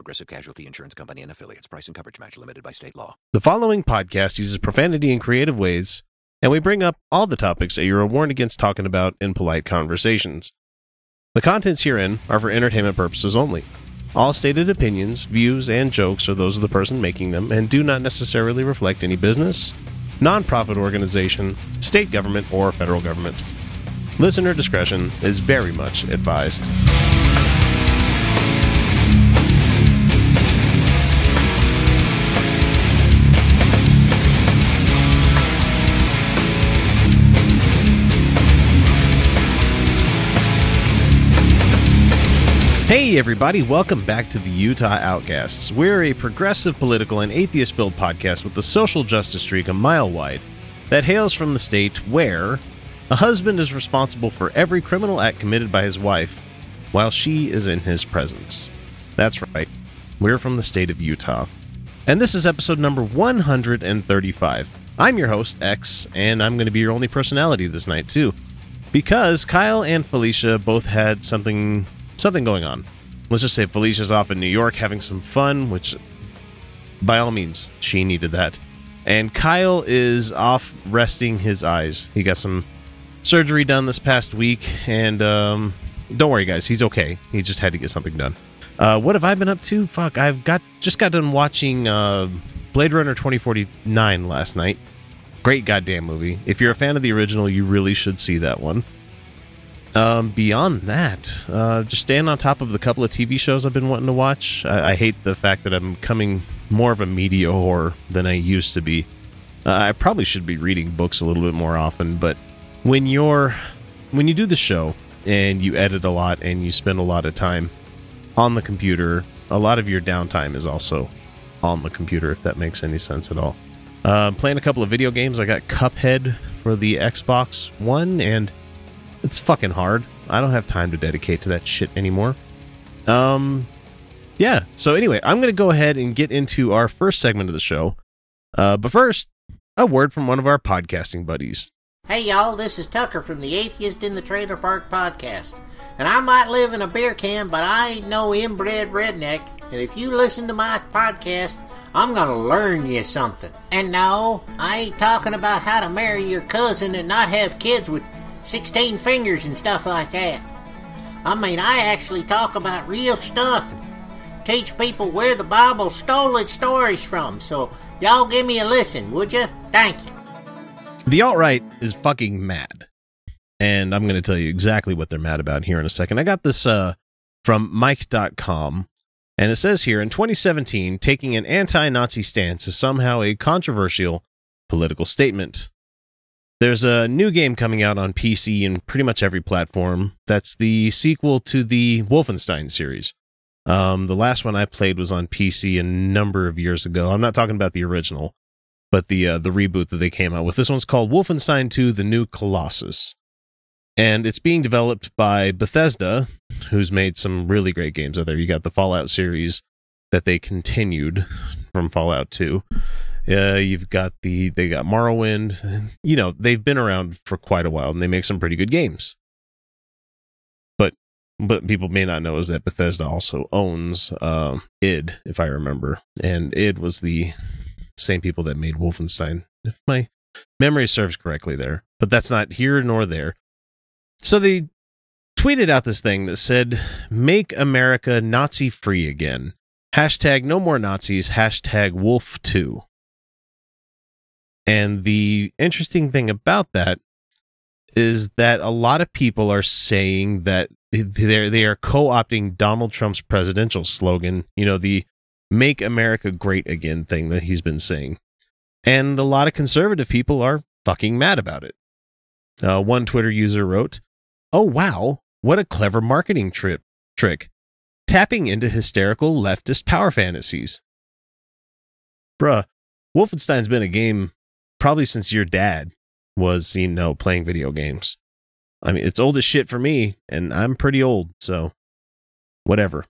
Progressive Casualty Insurance Company and affiliates. Price and coverage match limited by state law. The following podcast uses profanity in creative ways, and we bring up all the topics that you are warned against talking about in polite conversations. The contents herein are for entertainment purposes only. All stated opinions, views, and jokes are those of the person making them and do not necessarily reflect any business, nonprofit organization, state government, or federal government. Listener discretion is very much advised. Hey, everybody, welcome back to the Utah Outcasts. We're a progressive, political, and atheist filled podcast with a social justice streak a mile wide that hails from the state where a husband is responsible for every criminal act committed by his wife while she is in his presence. That's right, we're from the state of Utah. And this is episode number 135. I'm your host, X, and I'm going to be your only personality this night, too. Because Kyle and Felicia both had something something going on. Let's just say Felicia's off in New York having some fun, which by all means, she needed that. And Kyle is off resting his eyes. He got some surgery done this past week, and um, don't worry, guys, he's okay. He just had to get something done. Uh, what have I been up to? Fuck, I've got just got done watching uh, Blade Runner 2049 last night. Great goddamn movie. If you're a fan of the original, you really should see that one. Um, beyond that, uh, just staying on top of the couple of TV shows I've been wanting to watch. I, I hate the fact that I'm coming more of a media whore than I used to be. Uh, I probably should be reading books a little bit more often, but when you're when you do the show and you edit a lot and you spend a lot of time on the computer, a lot of your downtime is also on the computer, if that makes any sense at all. Uh, playing a couple of video games. I got Cuphead for the Xbox One and it's fucking hard. I don't have time to dedicate to that shit anymore. Um, yeah. So anyway, I'm going to go ahead and get into our first segment of the show. Uh, but first, a word from one of our podcasting buddies. Hey y'all, this is Tucker from the Atheist in the Trailer Park podcast. And I might live in a beer can, but I ain't no inbred redneck. And if you listen to my podcast, I'm gonna learn you something. And no, I ain't talking about how to marry your cousin and not have kids with 16 fingers and stuff like that. I mean, I actually talk about real stuff and teach people where the Bible stole its stories from. So, y'all give me a listen, would you? Thank you. The alt right is fucking mad. And I'm going to tell you exactly what they're mad about here in a second. I got this uh, from Mic.com. And it says here in 2017, taking an anti Nazi stance is somehow a controversial political statement. There's a new game coming out on PC and pretty much every platform. That's the sequel to the Wolfenstein series. Um, the last one I played was on PC a number of years ago. I'm not talking about the original, but the uh, the reboot that they came out with. This one's called Wolfenstein 2: The New Colossus, and it's being developed by Bethesda, who's made some really great games out there. You got the Fallout series that they continued from Fallout 2. Uh, you've got the they got Morrowind. You know they've been around for quite a while and they make some pretty good games. But but people may not know is that Bethesda also owns uh, id, if I remember, and id was the same people that made Wolfenstein, if my memory serves correctly. There, but that's not here nor there. So they tweeted out this thing that said, "Make America Nazi free again." Hashtag no more Nazis. Hashtag Wolf two. And the interesting thing about that is that a lot of people are saying that they're they are co-opting Donald Trump's presidential slogan, you know, the make America great again thing that he's been saying. And a lot of conservative people are fucking mad about it. Uh, one Twitter user wrote, "Oh wow, what a clever marketing trip trick, tapping into hysterical leftist power fantasies." Bruh, Wolfenstein's been a game probably since your dad was, you know, playing video games. I mean, it's old as shit for me, and I'm pretty old, so whatever.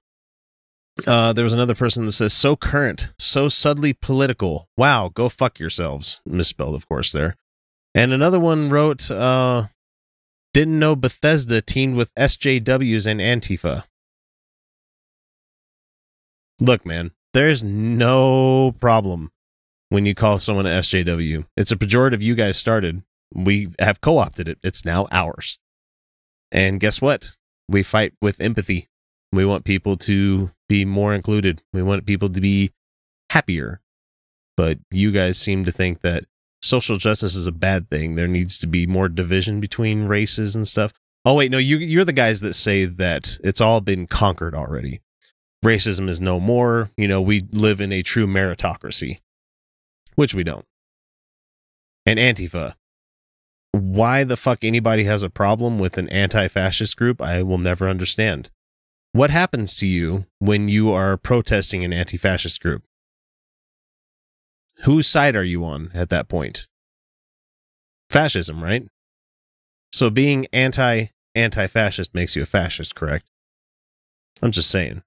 Uh, there was another person that says, so current, so subtly political. Wow, go fuck yourselves. Misspelled, of course, there. And another one wrote, uh, didn't know Bethesda teamed with SJWs and Antifa. Look, man, there's no problem when you call someone an SJW. It's a pejorative you guys started. We have co opted it. It's now ours. And guess what? We fight with empathy. We want people to be more included. We want people to be happier. But you guys seem to think that social justice is a bad thing. There needs to be more division between races and stuff. Oh wait, no, you you're the guys that say that it's all been conquered already. Racism is no more. You know, we live in a true meritocracy, which we don't. And Antifa. Why the fuck anybody has a problem with an anti fascist group, I will never understand. What happens to you when you are protesting an anti fascist group? Whose side are you on at that point? Fascism, right? So being anti anti fascist makes you a fascist, correct? I'm just saying.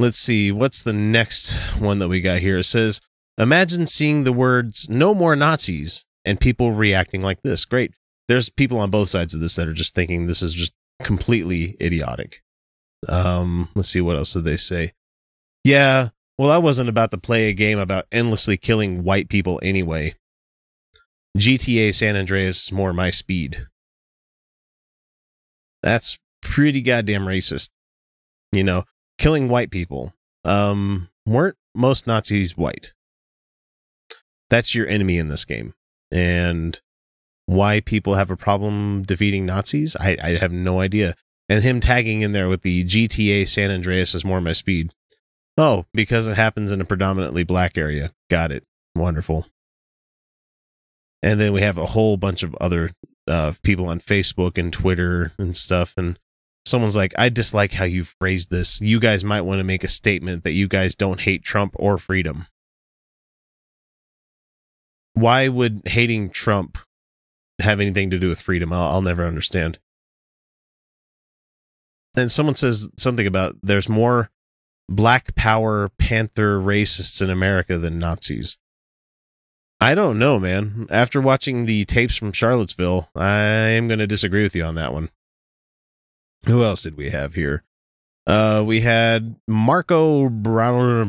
Let's see, what's the next one that we got here? It says, Imagine seeing the words no more Nazis and people reacting like this. Great. There's people on both sides of this that are just thinking this is just completely idiotic. Um, let's see what else did they say. Yeah, well, I wasn't about to play a game about endlessly killing white people anyway. GTA San Andreas is more my speed. That's pretty goddamn racist. You know, killing white people. Um, weren't most Nazis white? That's your enemy in this game. And why people have a problem defeating Nazis, I, I have no idea. And him tagging in there with the GTA San Andreas is more my speed. Oh, because it happens in a predominantly black area. Got it. Wonderful. And then we have a whole bunch of other uh, people on Facebook and Twitter and stuff. And someone's like, I dislike how you phrased this. You guys might want to make a statement that you guys don't hate Trump or freedom. Why would hating Trump have anything to do with freedom? I'll, I'll never understand. And someone says something about there's more Black Power Panther racists in America than Nazis. I don't know, man. After watching the tapes from Charlottesville, I am going to disagree with you on that one. Who else did we have here? Uh, we had Marco Brown,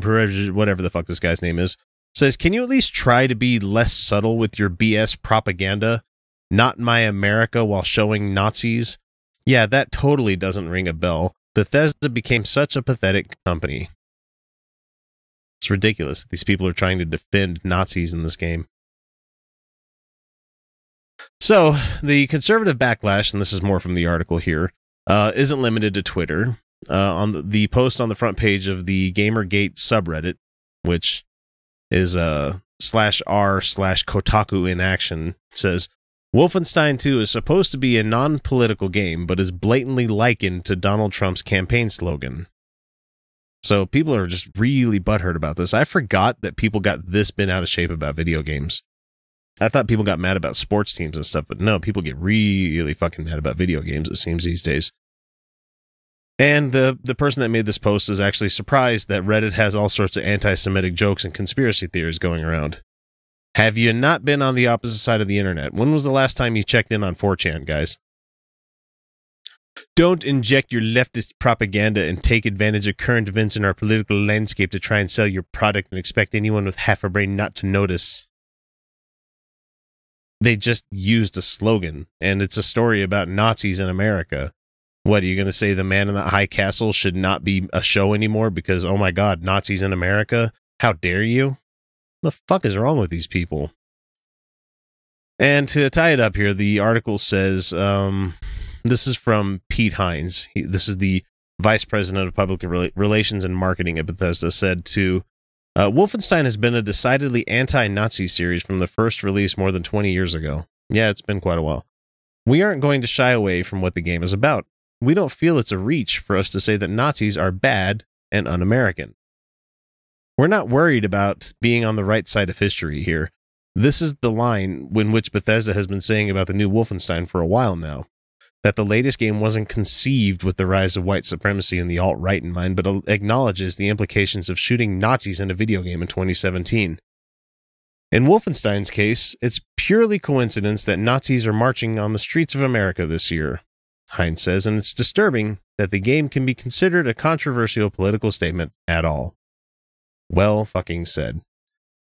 whatever the fuck this guy's name is, says, Can you at least try to be less subtle with your BS propaganda? Not my America while showing Nazis? Yeah, that totally doesn't ring a bell. Bethesda became such a pathetic company. It's ridiculous that these people are trying to defend Nazis in this game. So, the conservative backlash, and this is more from the article here, uh, isn't limited to Twitter. Uh, on the, the, post on the front page of the Gamergate subreddit, which is uh, slash r slash Kotaku in action, says Wolfenstein 2 is supposed to be a non political game, but is blatantly likened to Donald Trump's campaign slogan. So people are just really butthurt about this. I forgot that people got this bent out of shape about video games. I thought people got mad about sports teams and stuff, but no, people get really fucking mad about video games, it seems these days. And the, the person that made this post is actually surprised that Reddit has all sorts of anti Semitic jokes and conspiracy theories going around. Have you not been on the opposite side of the internet? When was the last time you checked in on 4chan, guys? Don't inject your leftist propaganda and take advantage of current events in our political landscape to try and sell your product and expect anyone with half a brain not to notice. They just used a slogan, and it's a story about Nazis in America. What are you going to say? The man in the high castle should not be a show anymore because, oh my God, Nazis in America? How dare you? the fuck is wrong with these people? And to tie it up here, the article says um, this is from Pete Hines. He, this is the vice president of public relations and marketing at Bethesda. Said to uh, Wolfenstein has been a decidedly anti-Nazi series from the first release more than 20 years ago. Yeah, it's been quite a while. We aren't going to shy away from what the game is about. We don't feel it's a reach for us to say that Nazis are bad and un American. We're not worried about being on the right side of history here. This is the line in which Bethesda has been saying about the new Wolfenstein for a while now. That the latest game wasn't conceived with the rise of white supremacy and the alt right in mind, but acknowledges the implications of shooting Nazis in a video game in 2017. In Wolfenstein's case, it's purely coincidence that Nazis are marching on the streets of America this year, Hines says, and it's disturbing that the game can be considered a controversial political statement at all. Well fucking said.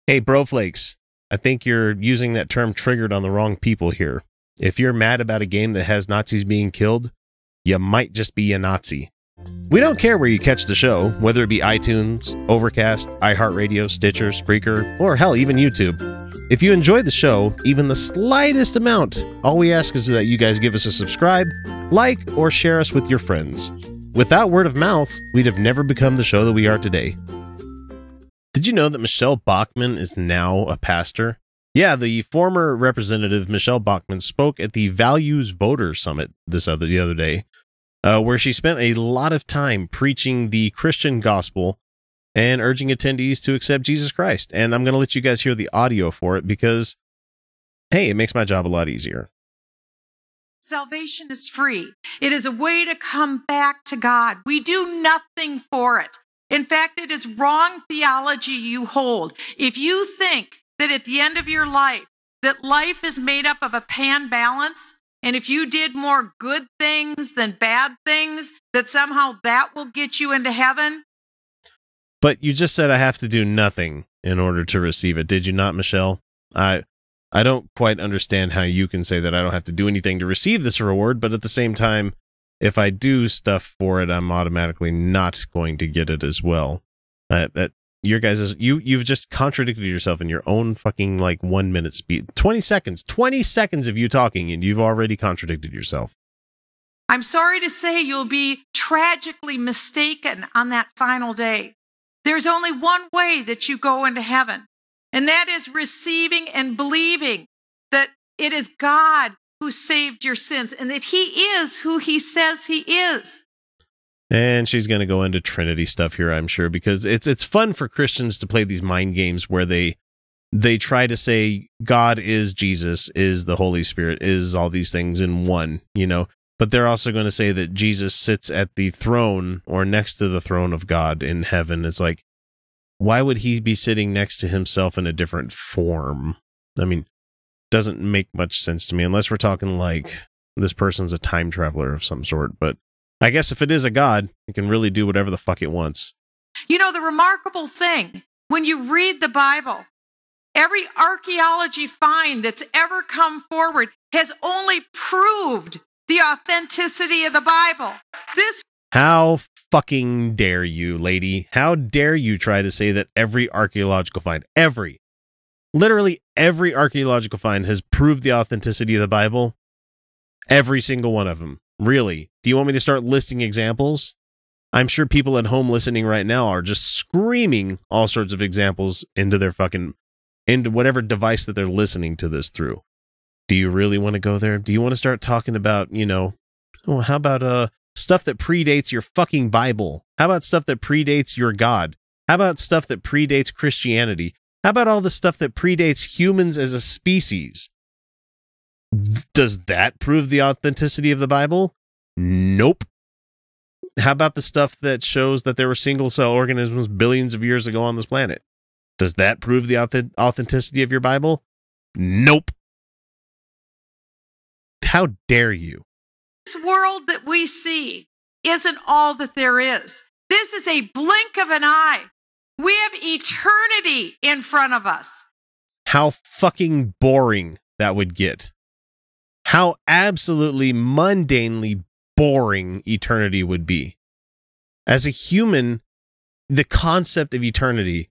Hey, Broflakes, I think you're using that term triggered on the wrong people here. If you're mad about a game that has Nazis being killed, you might just be a Nazi. We don't care where you catch the show, whether it be iTunes, Overcast, iHeartRadio, Stitcher, Spreaker, or hell, even YouTube. If you enjoy the show, even the slightest amount, all we ask is that you guys give us a subscribe, like, or share us with your friends. Without word of mouth, we'd have never become the show that we are today. Did you know that Michelle Bachmann is now a pastor? Yeah, the former representative Michelle Bachmann spoke at the Values Voters Summit this other the other day uh, where she spent a lot of time preaching the Christian gospel and urging attendees to accept Jesus Christ. And I'm going to let you guys hear the audio for it because, hey, it makes my job a lot easier. Salvation is free. It is a way to come back to God. We do nothing for it. In fact, it is wrong theology you hold. If you think that at the end of your life, that life is made up of a pan balance, and if you did more good things than bad things, that somehow that will get you into heaven. But you just said I have to do nothing in order to receive it. Did you not, Michelle? I I don't quite understand how you can say that I don't have to do anything to receive this reward, but at the same time, if I do stuff for it, I'm automatically not going to get it as well. Uh, that your guys is you you've just contradicted yourself in your own fucking like one minute speed 20 seconds 20 seconds of you talking and you've already contradicted yourself i'm sorry to say you'll be tragically mistaken on that final day there's only one way that you go into heaven and that is receiving and believing that it is god who saved your sins and that he is who he says he is and she's going to go into Trinity stuff here, I'm sure, because it's it's fun for Christians to play these mind games where they they try to say God is Jesus, is the Holy Spirit, is all these things in one, you know. But they're also going to say that Jesus sits at the throne or next to the throne of God in heaven. It's like, why would he be sitting next to himself in a different form? I mean, doesn't make much sense to me unless we're talking like this person's a time traveler of some sort. But I guess if it is a god, it can really do whatever the fuck it wants. You know, the remarkable thing, when you read the Bible, every archaeology find that's ever come forward has only proved the authenticity of the Bible. This. How fucking dare you, lady? How dare you try to say that every archaeological find, every, literally every archaeological find has proved the authenticity of the Bible? Every single one of them. Really? Do you want me to start listing examples? I'm sure people at home listening right now are just screaming all sorts of examples into their fucking into whatever device that they're listening to this through. Do you really want to go there? Do you want to start talking about, you know, oh, how about uh stuff that predates your fucking Bible? How about stuff that predates your God? How about stuff that predates Christianity? How about all the stuff that predates humans as a species? Does that prove the authenticity of the Bible? Nope. How about the stuff that shows that there were single cell organisms billions of years ago on this planet? Does that prove the authenticity of your Bible? Nope. How dare you? This world that we see isn't all that there is. This is a blink of an eye. We have eternity in front of us. How fucking boring that would get how absolutely mundanely boring eternity would be. As a human, the concept of eternity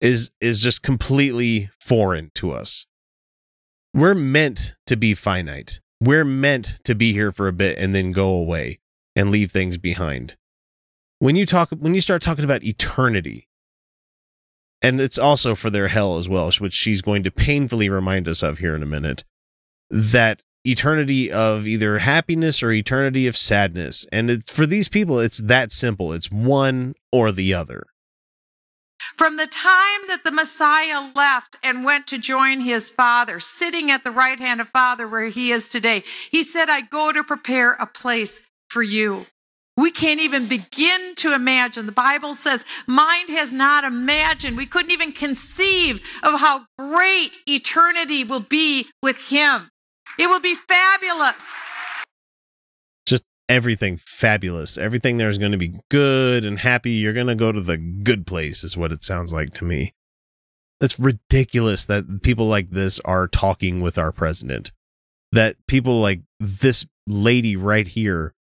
is is just completely foreign to us. We're meant to be finite. We're meant to be here for a bit and then go away and leave things behind. When you talk when you start talking about eternity, and it's also for their hell as well, which she's going to painfully remind us of here in a minute, that eternity of either happiness or eternity of sadness. And for these people, it's that simple. It's one or the other. From the time that the Messiah left and went to join his Father, sitting at the right hand of Father where he is today, he said, I go to prepare a place for you. We can't even begin to imagine. The Bible says mind has not imagined. We couldn't even conceive of how great eternity will be with him. It will be fabulous. Everything fabulous. Everything there is going to be good and happy. You're going to go to the good place, is what it sounds like to me. It's ridiculous that people like this are talking with our president. That people like this lady right here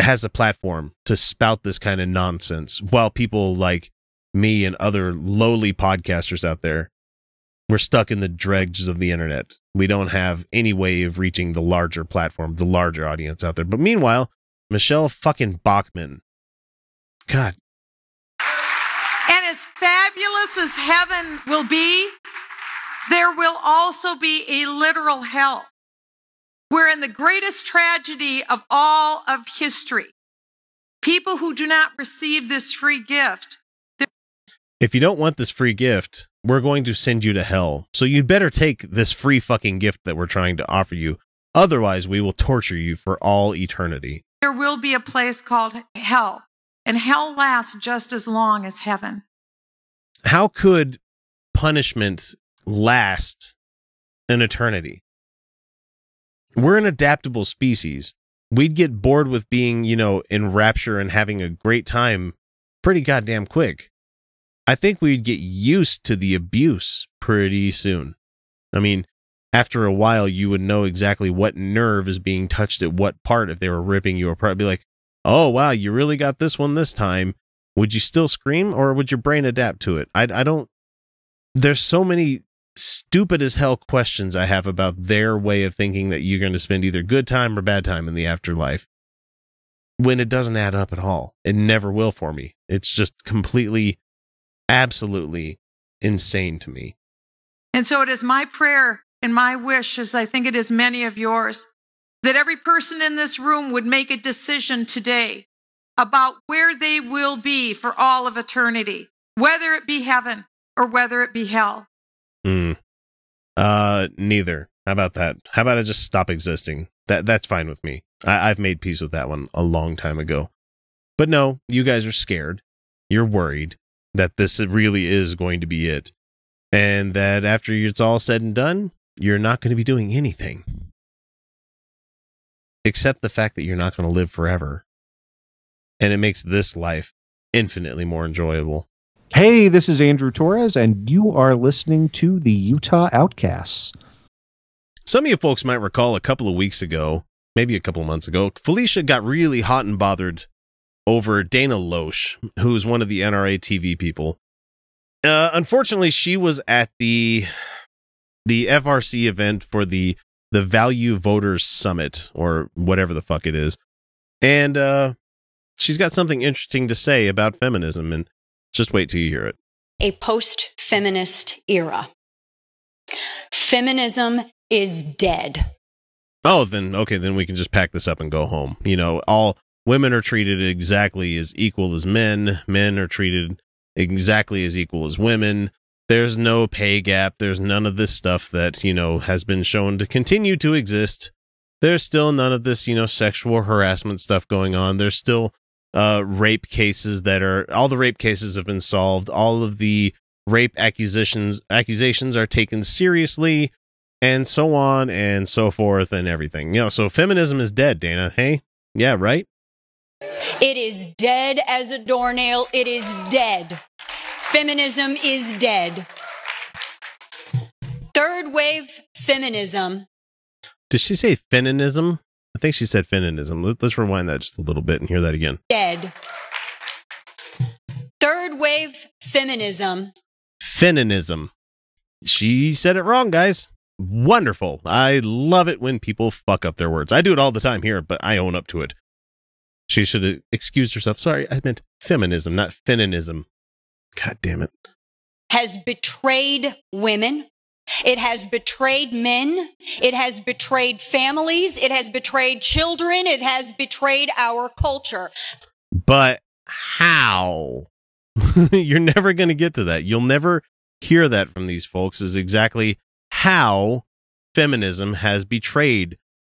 has a platform to spout this kind of nonsense while people like me and other lowly podcasters out there we're stuck in the dregs of the internet. We don't have any way of reaching the larger platform, the larger audience out there. But meanwhile, Michelle fucking Bachmann. God. And as fabulous as heaven will be, there will also be a literal hell. Where in the greatest tragedy of all of history, people who do not receive this free gift if you don't want this free gift, we're going to send you to hell. So you'd better take this free fucking gift that we're trying to offer you. Otherwise, we will torture you for all eternity. There will be a place called hell, and hell lasts just as long as heaven. How could punishment last an eternity? We're an adaptable species. We'd get bored with being, you know, in rapture and having a great time pretty goddamn quick. I think we'd get used to the abuse pretty soon. I mean, after a while, you would know exactly what nerve is being touched at what part if they were ripping you apart. Be like, oh, wow, you really got this one this time. Would you still scream or would your brain adapt to it? I, I don't. There's so many stupid as hell questions I have about their way of thinking that you're going to spend either good time or bad time in the afterlife when it doesn't add up at all. It never will for me. It's just completely absolutely insane to me. And so it is my prayer and my wish, as I think it is many of yours, that every person in this room would make a decision today about where they will be for all of eternity, whether it be heaven or whether it be hell. Hmm. Uh, neither. How about that? How about I just stop existing? That that's fine with me. I, I've made peace with that one a long time ago. But no, you guys are scared. You're worried that this really is going to be it. And that after it's all said and done, you're not going to be doing anything. Except the fact that you're not going to live forever. And it makes this life infinitely more enjoyable. Hey, this is Andrew Torres, and you are listening to the Utah Outcasts. Some of you folks might recall a couple of weeks ago, maybe a couple of months ago, Felicia got really hot and bothered over Dana Loesch, who's one of the NRA TV people. Uh, unfortunately, she was at the the FRC event for the the Value Voters Summit or whatever the fuck it is, and uh, she's got something interesting to say about feminism. And just wait till you hear it. A post feminist era. Feminism is dead. Oh, then okay, then we can just pack this up and go home. You know, all women are treated exactly as equal as men. Men are treated exactly as equal as women. There's no pay gap. There's none of this stuff that, you know, has been shown to continue to exist. There's still none of this, you know, sexual harassment stuff going on. There's still uh, rape cases that are all the rape cases have been solved. All of the rape accusations accusations are taken seriously and so on and so forth and everything. You know, so feminism is dead, Dana. Hey? Yeah, right? It is dead as a doornail. It is dead. Feminism is dead. Third wave feminism. Did she say feminism? I think she said feminism. Let, us rewind that just a little bit and hear that again. Dead. Third wave feminism. Feminism. She said it wrong, guys. Wonderful. I love it when people fuck up their words. I do it all the time here, but I own up to it. She should have excused herself. Sorry, I meant feminism, not feminism. God damn it. Has betrayed women. It has betrayed men. It has betrayed families. It has betrayed children. It has betrayed our culture. But how? You're never going to get to that. You'll never hear that from these folks, is exactly how feminism has betrayed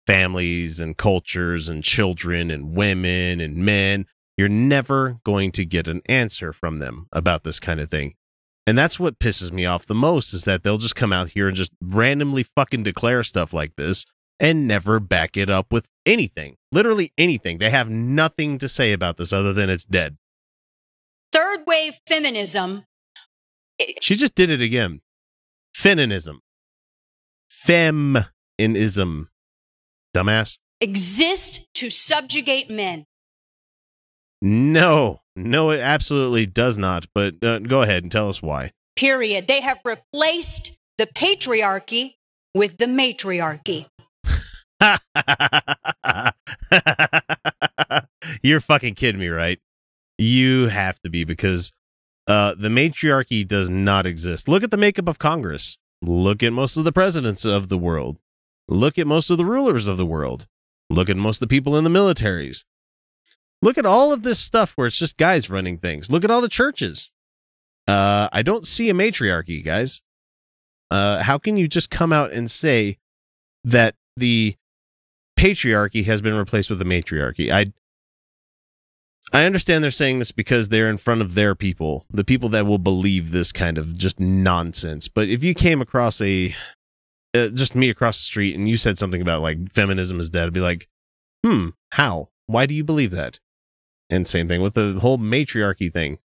families and cultures and children and women and men. You're never going to get an answer from them about this kind of thing. And that's what pisses me off the most is that they'll just come out here and just randomly fucking declare stuff like this and never back it up with anything. Literally anything. They have nothing to say about this other than it's dead. Third wave feminism She just did it again. Feminism. Feminism. Dumbass. Exist to subjugate men. No, no, it absolutely does not. But uh, go ahead and tell us why. Period. They have replaced the patriarchy with the matriarchy. You're fucking kidding me, right? You have to be because uh, the matriarchy does not exist. Look at the makeup of Congress. Look at most of the presidents of the world. Look at most of the rulers of the world. Look at most of the people in the militaries. Look at all of this stuff where it's just guys running things. Look at all the churches. Uh, I don't see a matriarchy, guys. Uh, how can you just come out and say that the patriarchy has been replaced with the matriarchy? I I understand they're saying this because they're in front of their people, the people that will believe this kind of just nonsense. But if you came across a uh, just me across the street and you said something about like feminism is dead, I'd be like, hmm, how? Why do you believe that? And same thing with the whole matriarchy thing.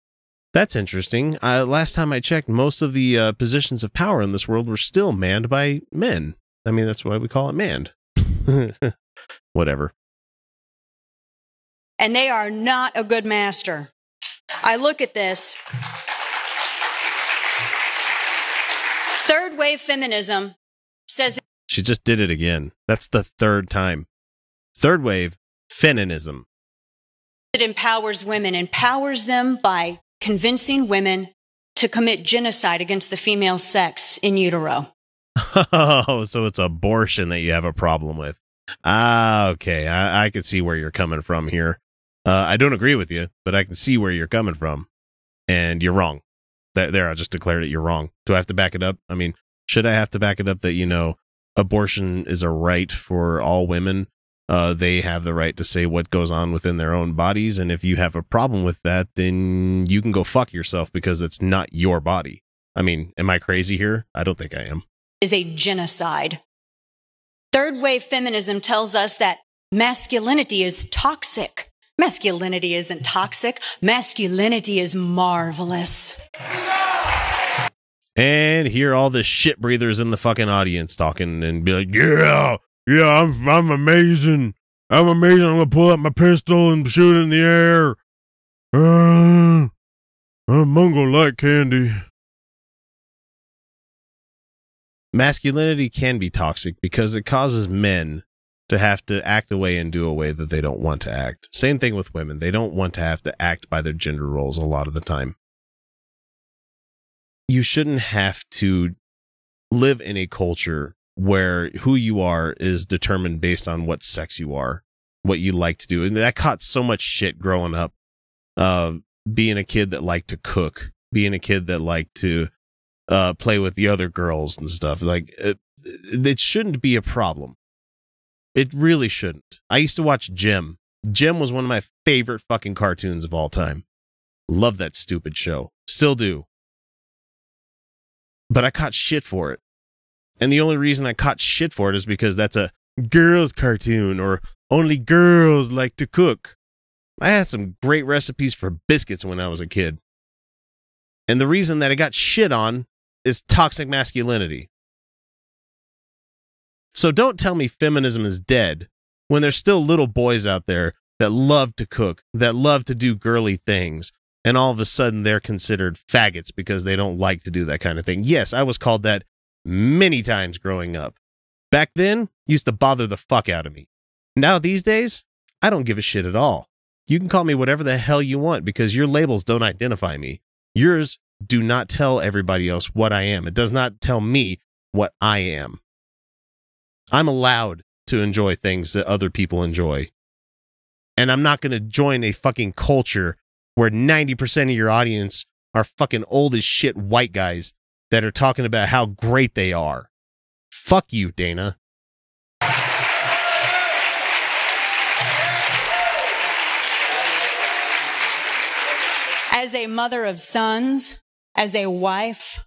That's interesting. Uh, last time I checked, most of the uh, positions of power in this world were still manned by men. I mean, that's why we call it manned. Whatever. And they are not a good master. I look at this. Third wave feminism says She just did it again. That's the third time. Third wave feminism. it empowers women, empowers them by convincing women to commit genocide against the female sex in utero. Oh, so it's abortion that you have a problem with. Ah, okay. I, I can see where you're coming from here. Uh, I don't agree with you, but I can see where you're coming from. And you're wrong. There, there, I just declared it. You're wrong. Do I have to back it up? I mean, should I have to back it up that, you know, abortion is a right for all women? Uh, they have the right to say what goes on within their own bodies. And if you have a problem with that, then you can go fuck yourself because it's not your body. I mean, am I crazy here? I don't think I am. is a genocide. Third wave feminism tells us that masculinity is toxic. Masculinity isn't toxic. Masculinity is marvelous. And hear all the shit breathers in the fucking audience talking and be like, "Yeah, yeah, I'm I'm amazing. I'm amazing. I'm gonna pull out my pistol and shoot it in the air. Uh, I'm gonna like candy." Masculinity can be toxic because it causes men to have to act a way and do a way that they don't want to act. Same thing with women. They don't want to have to act by their gender roles a lot of the time you shouldn't have to live in a culture where who you are is determined based on what sex you are, what you like to do. And that caught so much shit growing up. Uh, being a kid that liked to cook, being a kid that liked to uh, play with the other girls and stuff. Like it, it shouldn't be a problem. It really shouldn't. I used to watch Jem. Jem was one of my favorite fucking cartoons of all time. Love that stupid show. Still do but I caught shit for it. And the only reason I caught shit for it is because that's a girls cartoon or only girls like to cook. I had some great recipes for biscuits when I was a kid. And the reason that I got shit on is toxic masculinity. So don't tell me feminism is dead when there's still little boys out there that love to cook, that love to do girly things, and all of a sudden they're considered faggots because they don't like to do that kind of thing. Yes, I was called that many times growing up. Back then, used to bother the fuck out of me. Now these days, I don't give a shit at all. You can call me whatever the hell you want because your labels don't identify me. Yours do not tell everybody else what I am. It does not tell me what I am. I'm allowed to enjoy things that other people enjoy. And I'm not going to join a fucking culture where 90% of your audience are fucking old as shit white guys that are talking about how great they are. Fuck you, Dana. As a mother of sons, as a wife,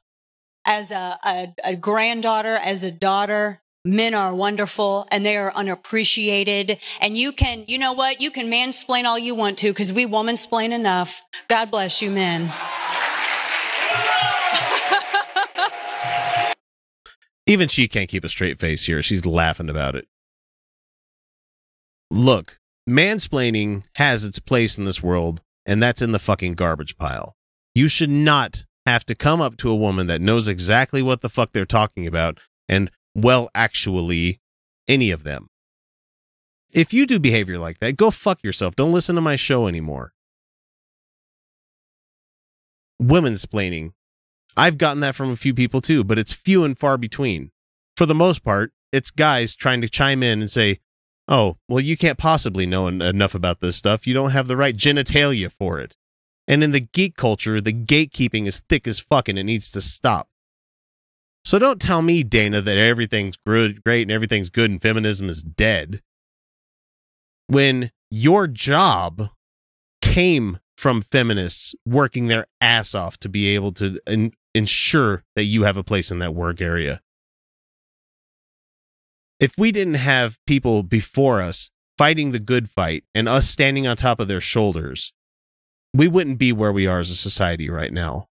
as a, a, a granddaughter, as a daughter, men are wonderful and they are unappreciated. And you can, you know what? You can mansplain all you want to because we womansplain enough. God bless you, men. Even she can't keep a straight face here. She's laughing about it. Look, mansplaining has its place in this world, and that's in the fucking garbage pile. You should not have to come up to a woman that knows exactly what the fuck they're talking about and, well, actually, any of them. If you do behavior like that, go fuck yourself. Don't listen to my show anymore. Women's splaining. I've gotten that from a few people too, but it's few and far between. For the most part, it's guys trying to chime in and say, Oh, well, you can't possibly know en- enough about this stuff. You don't have the right genitalia for it. And in the geek culture, the gatekeeping is thick as fuck and it needs to stop. So don't tell me, Dana, that everything's great and everything's good and feminism is dead. When your job came from feminists working their ass off to be able to en- ensure that you have a place in that work area. If we didn't have people before us fighting the good fight and us standing on top of their shoulders, we wouldn't be where we are as a society right now.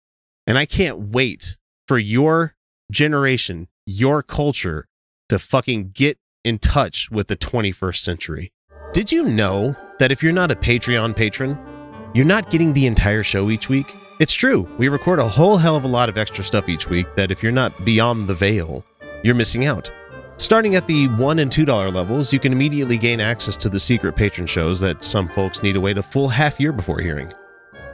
And I can't wait for your generation, your culture to fucking get in touch with the 21st century. Did you know that if you're not a Patreon patron, you're not getting the entire show each week? It's true. We record a whole hell of a lot of extra stuff each week that if you're not beyond the veil, you're missing out. Starting at the $1 and $2 levels, you can immediately gain access to the secret patron shows that some folks need to wait a full half year before hearing.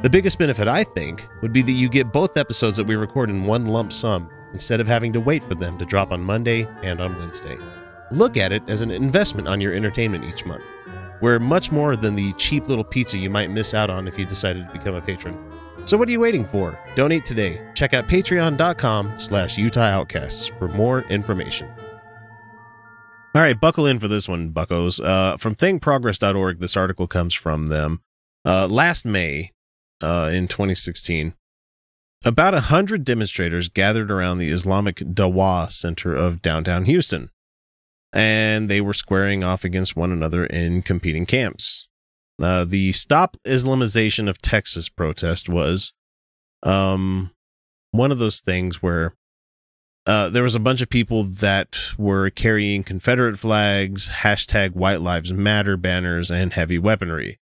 The biggest benefit, I think, would be that you get both episodes that we record in one lump sum instead of having to wait for them to drop on Monday and on Wednesday. Look at it as an investment on your entertainment each month. We're much more than the cheap little pizza you might miss out on if you decided to become a patron. So what are you waiting for? Donate today. Check out patreon.com slash Outcasts for more information. All right, buckle in for this one, buckos. Uh, from thinkprogress.org, this article comes from them. Uh, last May, uh, in 2016, about a hundred demonstrators gathered around the Islamic Dawah Center of downtown Houston, and they were squaring off against one another in competing camps. Uh, the Stop Islamization of Texas protest was um, one of those things where uh, there was a bunch of people that were carrying Confederate flags, hashtag White Lives Matter banners, and heavy weaponry.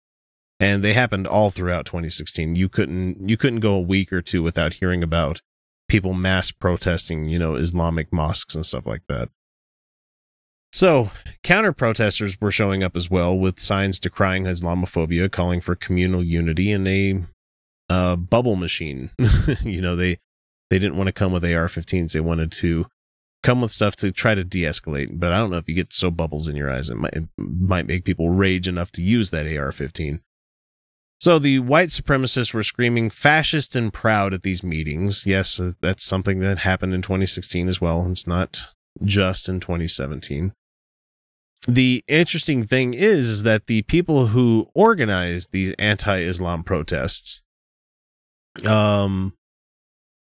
And they happened all throughout 2016. You couldn't you couldn't go a week or two without hearing about people mass protesting, you know, Islamic mosques and stuff like that. So, counter protesters were showing up as well with signs decrying Islamophobia, calling for communal unity, and a uh, bubble machine. you know, they they didn't want to come with AR-15s; they wanted to come with stuff to try to de-escalate. But I don't know if you get so bubbles in your eyes, it might it might make people rage enough to use that AR-15. So the white supremacists were screaming fascist and proud at these meetings. Yes, uh, that's something that happened in 2016 as well. It's not just in 2017 the interesting thing is, is that the people who organized these anti-Islam protests, um,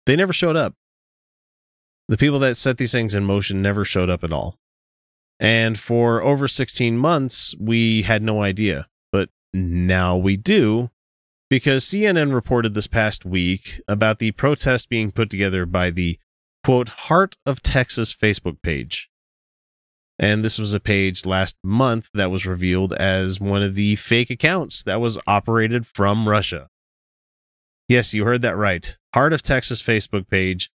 they never showed up. The people that set these things in motion never showed up at all. And for over 16 months, we had no idea. Now we do because CNN reported this past week about the protest being put together by the quote, Heart of Texas Facebook page. And this was a page last month that was revealed as one of the fake accounts that was operated from Russia. Yes, you heard that right. Heart of Texas Facebook page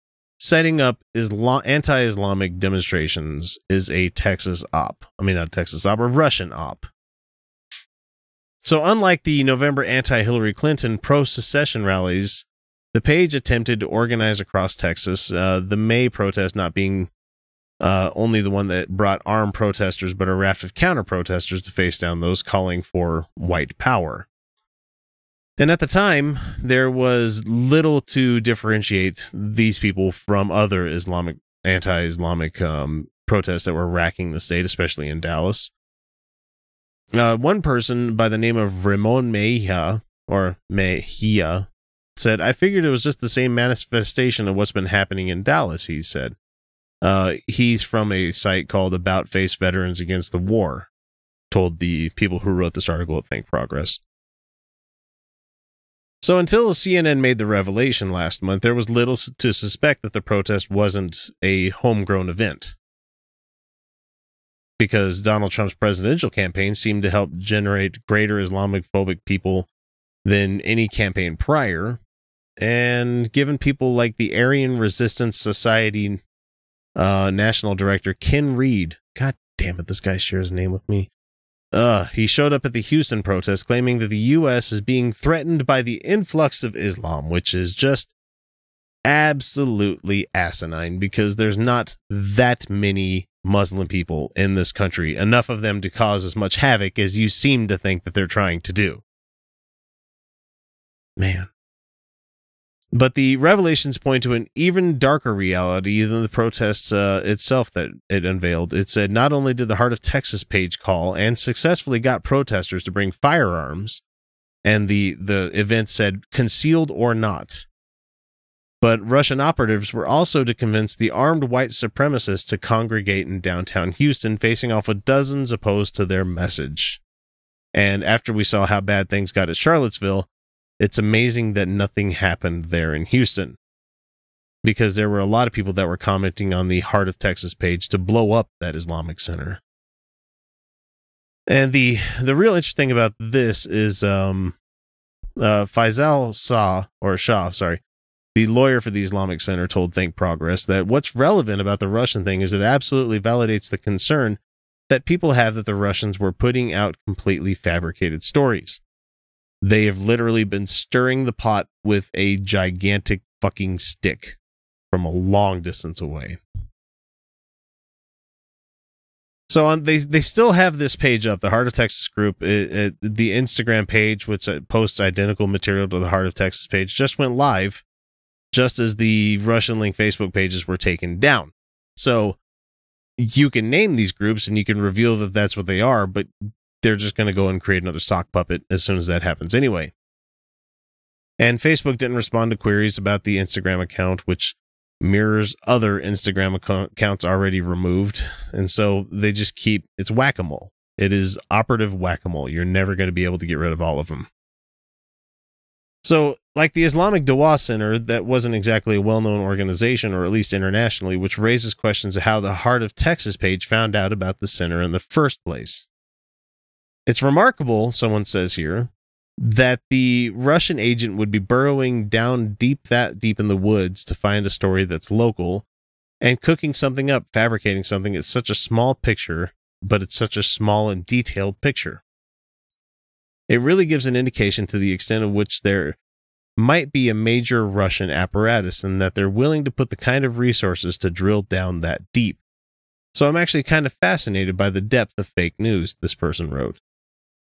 setting up Islam- anti-Islamic demonstrations is a Texas op. I mean, not a Texas op, a Russian op. So, unlike the November anti-Hillary Clinton pro-secession rallies, the page attempted to organize across Texas. Uh, the May protest not being uh, only the one that brought armed protesters, but a raft of counter protesters to face down those calling for white power. And at the time, there was little to differentiate these people from other Islamic, anti-Islamic um, protests that were racking the state, especially in Dallas. Uh, one person by the name of Ramon Mejia or Mejia said, "I figured it was just the same manifestation of what's been happening in Dallas." He said, uh, "He's from a site called About Face Veterans Against the War." Told the people who wrote this article at Think Progress. So until CNN made the revelation last month, there was little to suspect that the protest wasn't a homegrown event. Because Donald Trump's presidential campaign seemed to help generate greater Islamic phobic people than any campaign prior, and given people like the Aryan Resistance Society uh, national director Ken Reed, God damn it, this guy shares his name with me. Uh, he showed up at the Houston protest claiming that the U.S. is being threatened by the influx of Islam, which is just absolutely asinine because there's not that many Muslim people in this country, enough of them to cause as much havoc as you seem to think that they're trying to do. Man. But the revelations point to an even darker reality than the protests uh, itself that it unveiled. It said not only did the Heart of Texas page call and successfully got protesters to bring firearms, and the the event said concealed or not, but Russian operatives were also to convince the armed white supremacists to congregate in downtown Houston, facing off with dozens opposed to their message. And after we saw how bad things got at Charlottesville, it's amazing that nothing happened there in Houston because there were a lot of people that were commenting on the Heart of Texas page to blow up that Islamic Center. And the the real interesting about this is um uh Faisal Shah or Shah, sorry, the lawyer for the Islamic Center told Think Progress that what's relevant about the Russian thing is it absolutely validates the concern that people have that the Russians were putting out completely fabricated stories. They have literally been stirring the pot with a gigantic fucking stick from a long distance away. So on they they still have this page up, the Heart of Texas group, it, it, the Instagram page, which uh, posts identical material to the Heart of Texas page, just went live, just as the Russian link Facebook pages were taken down. So you can name these groups and you can reveal that that's what they are, but they're just going to go and create another sock puppet as soon as that happens anyway. And Facebook didn't respond to queries about the Instagram account, which mirrors other Instagram accounts already removed. And so they just keep it's whack a mole. It is operative whack a mole. You're never going to be able to get rid of all of them. So, like the Islamic Dawa Center, that wasn't exactly a well known organization, or at least internationally, which raises questions of how the Heart of Texas page found out about the center in the first place. It's remarkable, someone says here, that the Russian agent would be burrowing down deep that deep in the woods to find a story that's local and cooking something up, fabricating something. It's such a small picture, but it's such a small and detailed picture. It really gives an indication to the extent of which there might be a major Russian apparatus and that they're willing to put the kind of resources to drill down that deep. So I'm actually kind of fascinated by the depth of fake news, this person wrote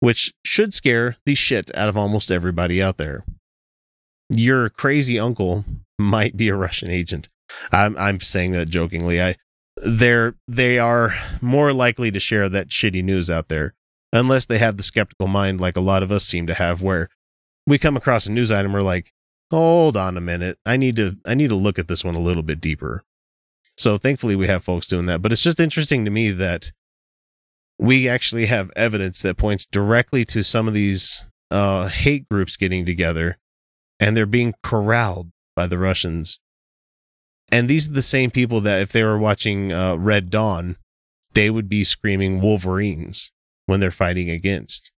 which should scare the shit out of almost everybody out there. Your crazy uncle might be a Russian agent. I'm I'm saying that jokingly. I they're they are more likely to share that shitty news out there unless they have the skeptical mind like a lot of us seem to have where we come across a news item we're like hold on a minute. I need to i need to look at this one a little bit deeper. So thankfully we have folks doing that but it's just interesting to me that we actually have evidence that points directly to some of these uh, hate groups getting together and they're being corralled by the Russians. And these are the same people that, if they were watching uh, Red Dawn, they would be screaming Wolverines when they're fighting against.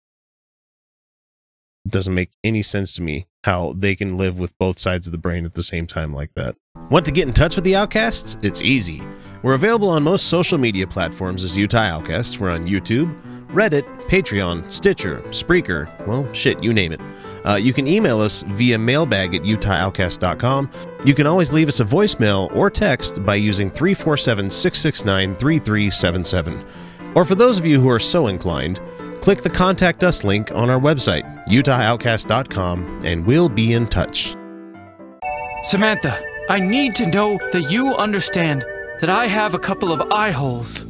It doesn't make any sense to me how they can live with both sides of the brain at the same time like that. Want to get in touch with the Outcasts? It's easy. We're available on most social media platforms as Utah Outcasts. We're on YouTube, Reddit, Patreon, Stitcher, Spreaker, well, shit, you name it. Uh, you can email us via mailbag at utahoutcast.com. You can always leave us a voicemail or text by using 347 669 3377. Or for those of you who are so inclined, click the Contact Us link on our website, utahoutcast.com, and we'll be in touch. Samantha, I need to know that you understand that I have a couple of eye holes.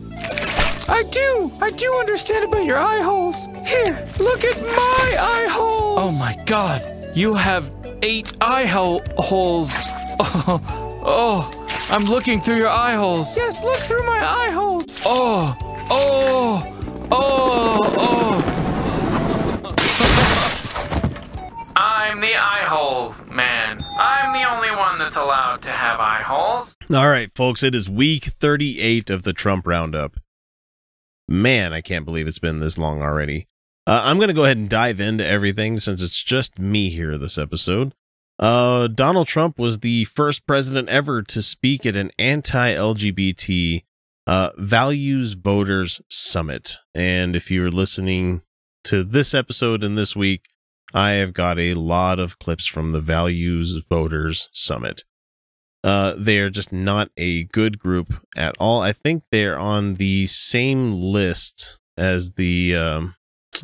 I do! I do understand about your eye holes. Here, look at my eye holes! Oh my god, you have eight eye hole holes. Oh, oh, I'm looking through your eye holes. Yes, look through my eye holes. Oh, oh, oh, oh. I'm the eye hole man. I'm the only one that's allowed to have eye holes. All right, folks, it is week 38 of the Trump Roundup. Man, I can't believe it's been this long already. Uh, I'm going to go ahead and dive into everything since it's just me here this episode. Uh, Donald Trump was the first president ever to speak at an anti LGBT uh, Values Voters Summit. And if you're listening to this episode and this week, I have got a lot of clips from the Values Voters Summit. Uh, they are just not a good group at all. I think they're on the same list as the um,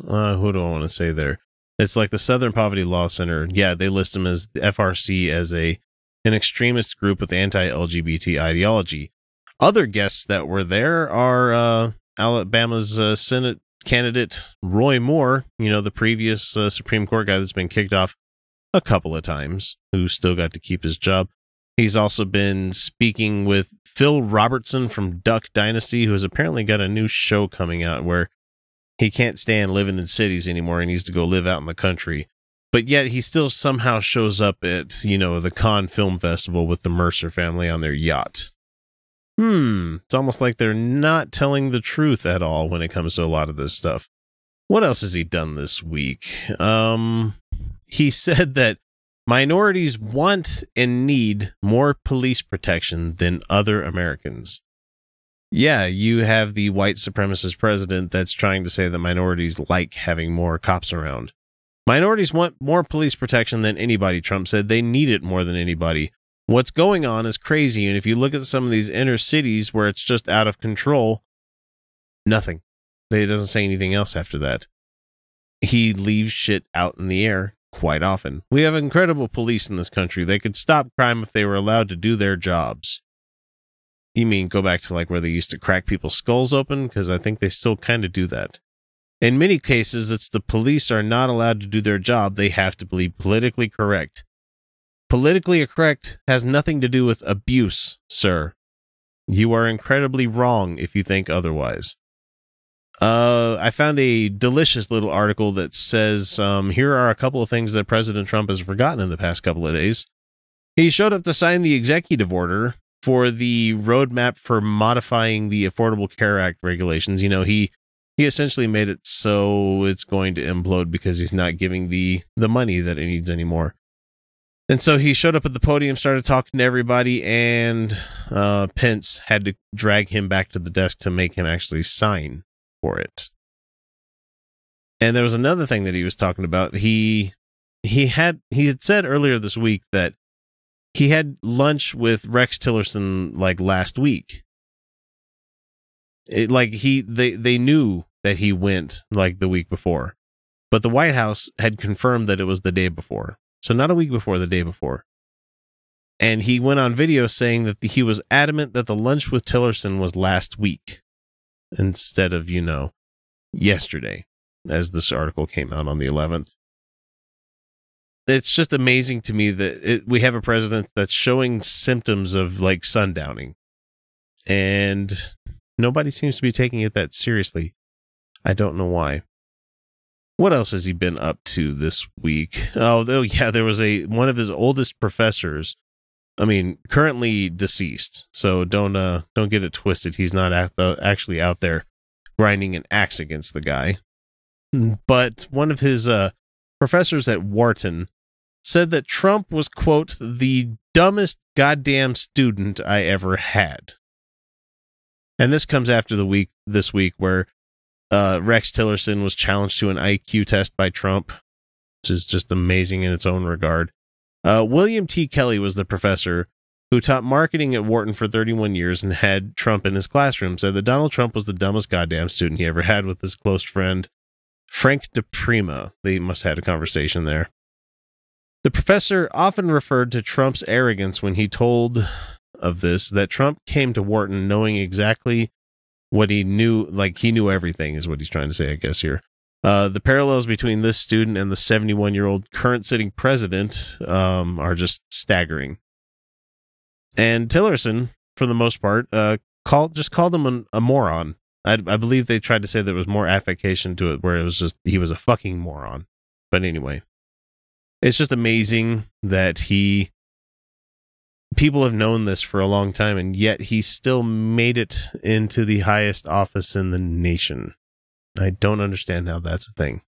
uh, who do I want to say there? It's like the Southern Poverty Law Center. Yeah, they list them as the FRC as a an extremist group with anti-LGBT ideology. Other guests that were there are uh, Alabama's uh, Senate candidate Roy Moore. You know, the previous uh, Supreme Court guy that's been kicked off a couple of times, who still got to keep his job. He's also been speaking with Phil Robertson from Duck Dynasty, who has apparently got a new show coming out where he can't stand living in cities anymore. He needs to go live out in the country. But yet he still somehow shows up at, you know, the Cannes Film Festival with the Mercer family on their yacht. Hmm. It's almost like they're not telling the truth at all when it comes to a lot of this stuff. What else has he done this week? Um, he said that minorities want and need more police protection than other Americans. Yeah, you have the white supremacist president that's trying to say that minorities like having more cops around. Minorities want more police protection than anybody, Trump said. They need it more than anybody. What's going on is crazy. And if you look at some of these inner cities where it's just out of control, nothing. It doesn't say anything else after that. He leaves shit out in the air quite often. We have incredible police in this country. They could stop crime if they were allowed to do their jobs. You mean go back to like where they used to crack people's skulls open? Because I think they still kind of do that. In many cases, it's the police are not allowed to do their job. They have to be politically correct. Politically correct has nothing to do with abuse, sir. You are incredibly wrong if you think otherwise. Uh, I found a delicious little article that says um, here are a couple of things that President Trump has forgotten in the past couple of days. He showed up to sign the executive order for the roadmap for modifying the Affordable Care Act regulations. You know, he he essentially made it so it's going to implode because he's not giving the the money that it needs anymore. And so he showed up at the podium, started talking to everybody, and uh, Pence had to drag him back to the desk to make him actually sign for it. And there was another thing that he was talking about. He he had he had said earlier this week that he had lunch with Rex Tillerson like last week. It, like he they they knew that he went like the week before, but the White House had confirmed that it was the day before. So not a week before, the day before. And he went on video saying that he was adamant that the lunch with Tillerson was last week instead of, you know, yesterday, as this article came out on the 11th. It's just amazing to me that it, we have a president that's showing symptoms of like sundowning, and nobody seems to be taking it that seriously. I don't know why. What else has he been up to this week? Oh, oh yeah, there was a one of his oldest professors I mean, currently deceased. So don't uh don't get it twisted. He's not actually out there grinding an axe against the guy. But one of his uh professors at Wharton said that Trump was, quote, the dumbest goddamn student I ever had. And this comes after the week this week where uh, Rex Tillerson was challenged to an IQ test by Trump, which is just amazing in its own regard. Uh, William T. Kelly was the professor who taught marketing at Wharton for 31 years and had Trump in his classroom, said that Donald Trump was the dumbest goddamn student he ever had with his close friend, Frank DiPrima. They must have had a conversation there. The professor often referred to Trump's arrogance when he told of this that Trump came to Wharton knowing exactly what he knew, like he knew everything, is what he's trying to say, I guess, here. Uh, the parallels between this student and the 71 year old current sitting president um, are just staggering. And Tillerson, for the most part, uh, called just called him a, a moron. I, I believe they tried to say there was more affectation to it, where it was just he was a fucking moron. But anyway, it's just amazing that he. People have known this for a long time, and yet he still made it into the highest office in the nation. I don't understand how that's a thing.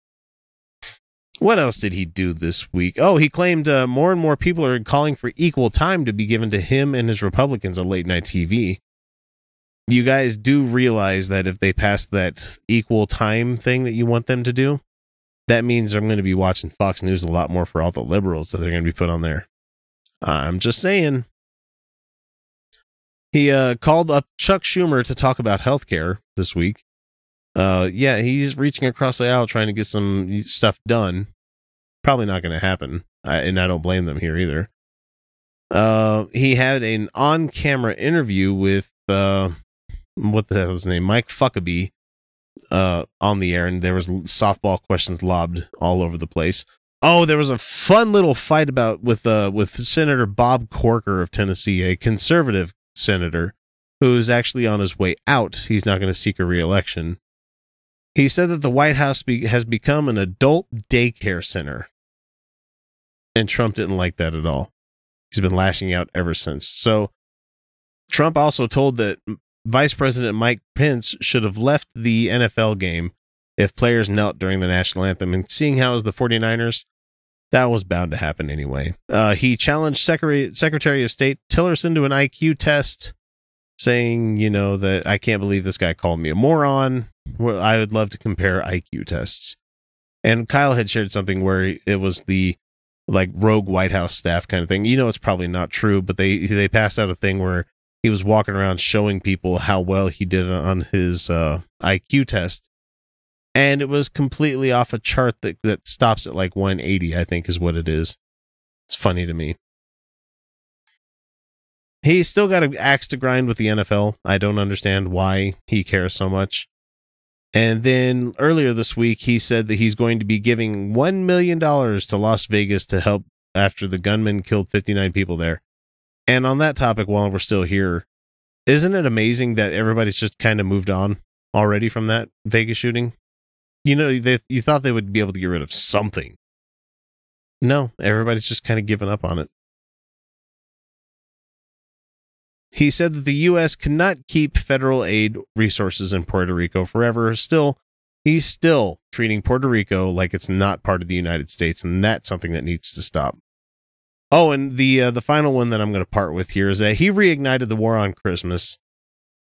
What else did he do this week? Oh, he claimed uh, more and more people are calling for equal time to be given to him and his Republicans on late night TV. You guys do realize that if they pass that equal time thing that you want them to do, that means I'm going to be watching Fox News a lot more for all the liberals that they're going to be put on there. I'm just saying. He uh, called up Chuck Schumer to talk about healthcare this week. Uh yeah he's reaching across the aisle trying to get some stuff done. Probably not going to happen. I, and i don't blame them here either. Uh he had an on-camera interview with uh what the hell is his name? Mike fuckabee uh on the air and there was softball questions lobbed all over the place. Oh there was a fun little fight about with uh with senator bob corker of tennessee a conservative senator who's actually on his way out he's not going to seek a reelection he said that the White House be- has become an adult daycare center. And Trump didn't like that at all. He's been lashing out ever since. So Trump also told that Vice President Mike Pence should have left the NFL game if players knelt during the national anthem. And seeing how is the 49ers, that was bound to happen anyway. Uh, he challenged Secretary, Secretary of State Tillerson to an IQ test, saying, you know, that I can't believe this guy called me a moron. Well, I would love to compare IQ tests. And Kyle had shared something where it was the like rogue White House staff kind of thing. You know, it's probably not true, but they they passed out a thing where he was walking around showing people how well he did on his uh, IQ test, and it was completely off a chart that that stops at like 180. I think is what it is. It's funny to me. He's still got an axe to grind with the NFL. I don't understand why he cares so much. And then earlier this week, he said that he's going to be giving $1 million to Las Vegas to help after the gunman killed 59 people there. And on that topic, while we're still here, isn't it amazing that everybody's just kind of moved on already from that Vegas shooting? You know, they, you thought they would be able to get rid of something. No, everybody's just kind of given up on it. He said that the U.S. cannot keep federal aid resources in Puerto Rico forever. Still, he's still treating Puerto Rico like it's not part of the United States, and that's something that needs to stop. Oh, and the uh, the final one that I'm going to part with here is that he reignited the war on Christmas.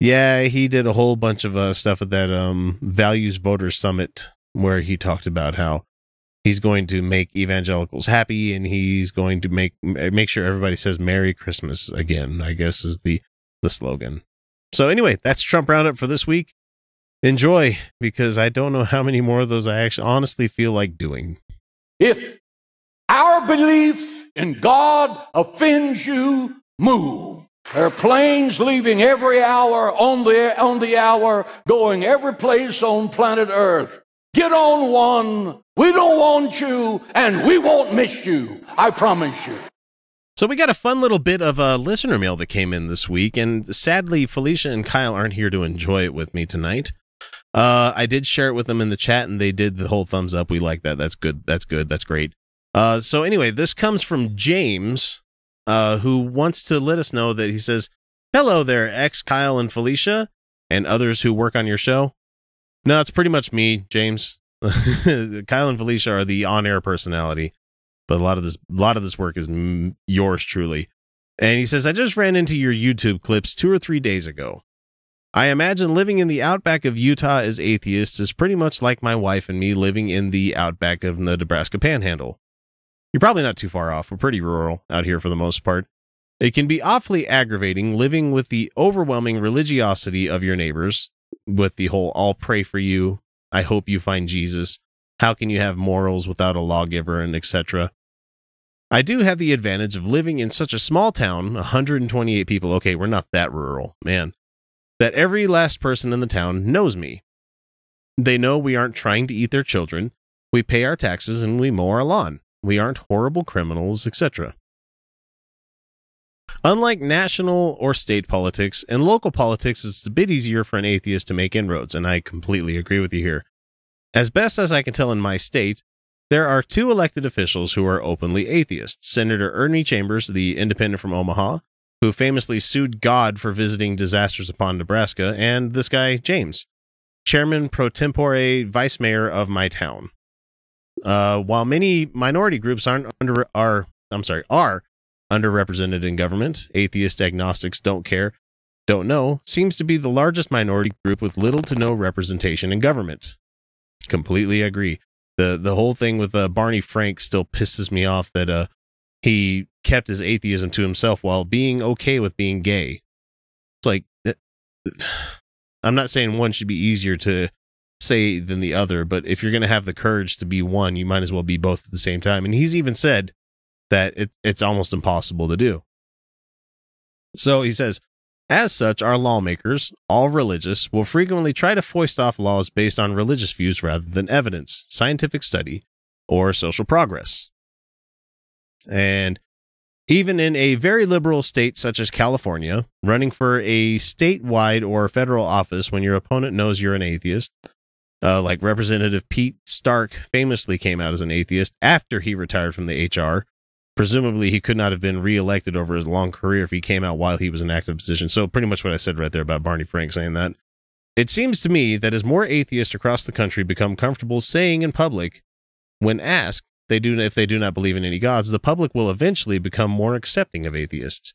Yeah, he did a whole bunch of uh, stuff at that um, Values Voters Summit where he talked about how he's going to make evangelicals happy and he's going to make make sure everybody says merry christmas again i guess is the the slogan. So anyway that's trump roundup for this week. Enjoy because i don't know how many more of those i actually honestly feel like doing. If our belief in god offends you move there are planes leaving every hour on the on the hour going every place on planet earth Get on one. We don't want you, and we won't miss you. I promise you. So we got a fun little bit of a listener mail that came in this week, and sadly, Felicia and Kyle aren't here to enjoy it with me tonight. Uh, I did share it with them in the chat, and they did the whole thumbs up. We like that. That's good. That's good. That's great. Uh, so anyway, this comes from James, uh, who wants to let us know that he says, "Hello there, ex Kyle and Felicia, and others who work on your show. No, it's pretty much me, James. Kyle and Felicia are the on-air personality, but a lot of this, a lot of this work is m- yours truly. And he says, I just ran into your YouTube clips two or three days ago. I imagine living in the outback of Utah as atheists is pretty much like my wife and me living in the outback of the Nebraska Panhandle. You're probably not too far off. We're pretty rural out here for the most part. It can be awfully aggravating living with the overwhelming religiosity of your neighbors, with the whole I'll pray for you, I hope you find Jesus, how can you have morals without a lawgiver, and etc. I do have the advantage of living in such a small town, 128 people. Okay, we're not that rural, man. That every last person in the town knows me. They know we aren't trying to eat their children. We pay our taxes and we mow our lawn. We aren't horrible criminals, etc. Unlike national or state politics, and local politics, it's a bit easier for an atheist to make inroads, and I completely agree with you here. As best as I can tell in my state, there are two elected officials who are openly atheists Senator Ernie Chambers, the independent from Omaha, who famously sued God for visiting disasters upon Nebraska, and this guy, James, chairman pro tempore vice mayor of my town. Uh, while many minority groups aren't under are I'm sorry are underrepresented in government, atheist agnostics don't care, don't know, seems to be the largest minority group with little to no representation in government. Completely agree. The the whole thing with uh, Barney Frank still pisses me off that uh he kept his atheism to himself while being okay with being gay. It's like I'm not saying one should be easier to say than the other, but if you're going to have the courage to be one, you might as well be both at the same time. And he's even said that it, it's almost impossible to do. So he says, as such, our lawmakers, all religious, will frequently try to foist off laws based on religious views rather than evidence, scientific study, or social progress. And even in a very liberal state such as California, running for a statewide or federal office when your opponent knows you're an atheist, uh, like Representative Pete Stark famously came out as an atheist after he retired from the HR. Presumably, he could not have been reelected over his long career if he came out while he was in active position. So, pretty much what I said right there about Barney Frank saying that. It seems to me that as more atheists across the country become comfortable saying in public, when asked, they do if they do not believe in any gods, the public will eventually become more accepting of atheists.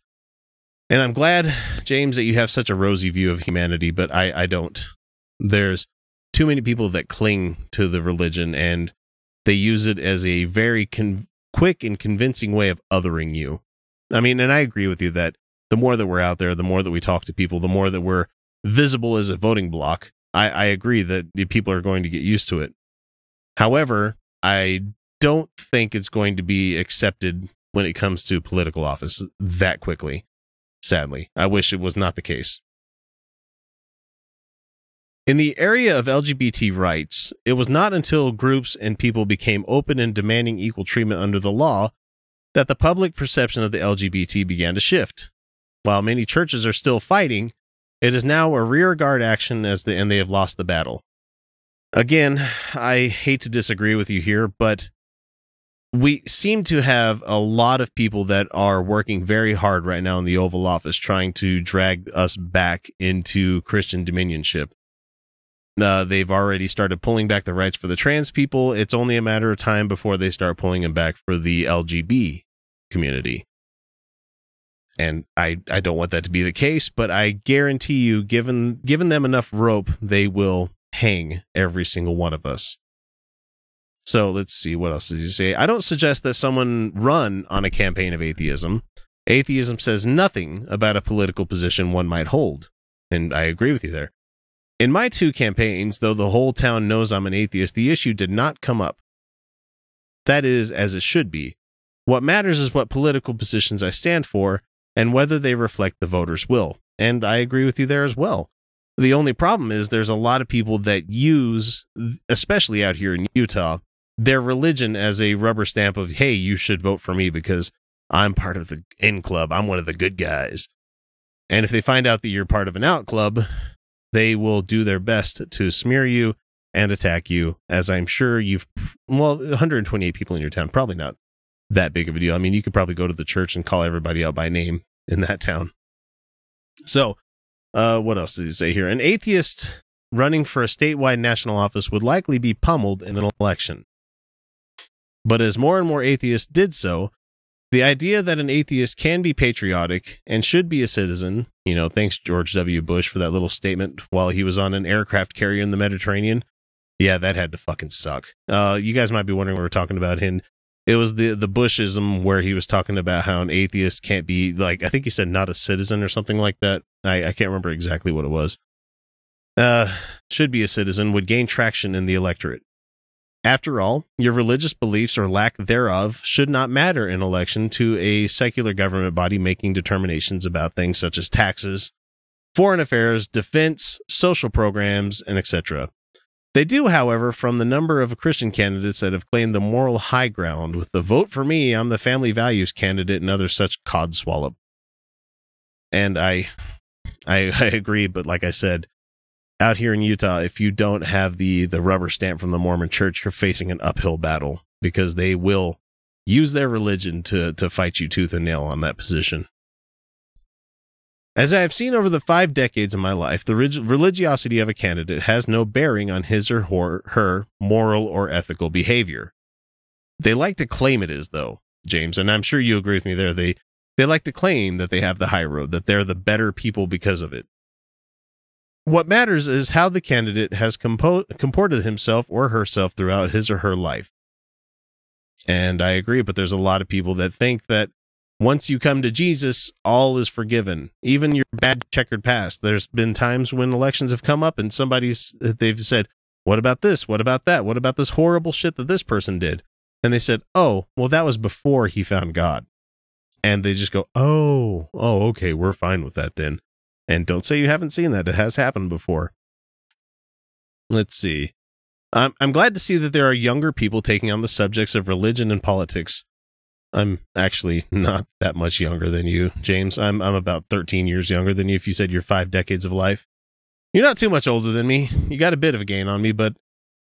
And I'm glad, James, that you have such a rosy view of humanity, but I, I don't. There's too many people that cling to the religion and they use it as a very con- quick and convincing way of othering you. I mean, and I agree with you that the more that we're out there, the more that we talk to people, the more that we're visible as a voting block. I, I agree that people are going to get used to it. However, I don't think it's going to be accepted when it comes to political office that quickly. Sadly, I wish it was not the case. In the area of LGBT rights, it was not until groups and people became open and demanding equal treatment under the law that the public perception of the LGBT began to shift. While many churches are still fighting, it is now a rearguard action as the and they have lost the battle. Again, I hate to disagree with you here, but we seem to have a lot of people that are working very hard right now in the Oval Office trying to drag us back into Christian dominionship. Uh, they've already started pulling back the rights for the trans people. It's only a matter of time before they start pulling them back for the LGB community. And I, I don't want that to be the case, but I guarantee you, given given them enough rope, they will hang every single one of us. So let's see what else does he say. I don't suggest that someone run on a campaign of atheism. Atheism says nothing about a political position one might hold, and I agree with you there. In my two campaigns, though the whole town knows I'm an atheist, the issue did not come up. That is as it should be. What matters is what political positions I stand for and whether they reflect the voters' will. And I agree with you there as well. The only problem is there's a lot of people that use, especially out here in Utah, their religion as a rubber stamp of, hey, you should vote for me because I'm part of the in club. I'm one of the good guys. And if they find out that you're part of an out club, they will do their best to smear you and attack you, as I'm sure you've, well, 128 people in your town, probably not that big of a deal. I mean, you could probably go to the church and call everybody out by name in that town. So, uh, what else did he say here? An atheist running for a statewide national office would likely be pummeled in an election. But as more and more atheists did so, the idea that an atheist can be patriotic and should be a citizen, you know, thanks George W. Bush for that little statement while he was on an aircraft carrier in the Mediterranean. Yeah, that had to fucking suck. Uh, you guys might be wondering what we're talking about. And it was the the Bushism where he was talking about how an atheist can't be like I think he said not a citizen or something like that. I, I can't remember exactly what it was. Uh, should be a citizen would gain traction in the electorate. After all, your religious beliefs or lack thereof should not matter in election to a secular government body making determinations about things such as taxes, foreign affairs, defense, social programs, and etc. They do, however, from the number of Christian candidates that have claimed the moral high ground with the vote for me, I'm the family values candidate and other such codswallop. And I, I, I agree, but like I said, out here in Utah, if you don't have the the rubber stamp from the Mormon Church, you're facing an uphill battle because they will use their religion to to fight you tooth and nail on that position. As I have seen over the five decades of my life, the religiosity of a candidate has no bearing on his or her moral or ethical behavior. They like to claim it is, though, James, and I'm sure you agree with me there. They they like to claim that they have the high road, that they're the better people because of it. What matters is how the candidate has compo- comported himself or herself throughout his or her life. And I agree, but there's a lot of people that think that once you come to Jesus, all is forgiven, even your bad checkered past. There's been times when elections have come up and somebody's they've said, "What about this? What about that? What about this horrible shit that this person did?" And they said, "Oh, well that was before he found God." And they just go, "Oh, oh, okay, we're fine with that then." And don't say you haven't seen that. It has happened before. Let's see. I'm, I'm glad to see that there are younger people taking on the subjects of religion and politics. I'm actually not that much younger than you, James. I'm I'm about 13 years younger than you if you said you're 5 decades of life. You're not too much older than me. You got a bit of a gain on me, but